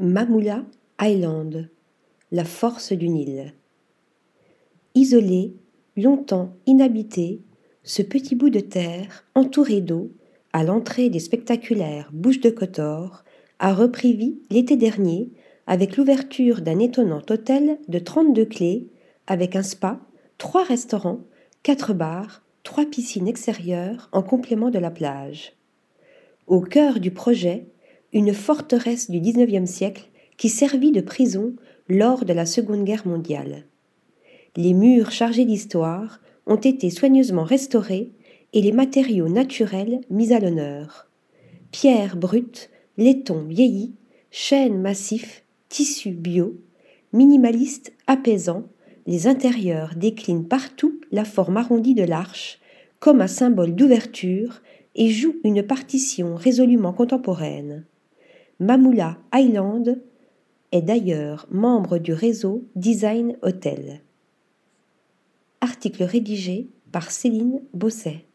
Mamoula Island, la force du Nil. Isolé, longtemps inhabité, ce petit bout de terre, entouré d'eau, à l'entrée des spectaculaires Bouches de Cotor, a repris vie l'été dernier avec l'ouverture d'un étonnant hôtel de 32 clés, avec un spa, trois restaurants, quatre bars, trois piscines extérieures en complément de la plage. Au cœur du projet, une forteresse du XIXe siècle qui servit de prison lors de la Seconde Guerre mondiale. Les murs chargés d'histoire ont été soigneusement restaurés et les matériaux naturels mis à l'honneur. Pierres brutes, laiton vieillis, chênes massifs, tissus bio, minimalistes apaisants, les intérieurs déclinent partout la forme arrondie de l'arche, comme un symbole d'ouverture, et jouent une partition résolument contemporaine. Mamoula Island est d'ailleurs membre du réseau Design Hotel. Article rédigé par Céline Bosset.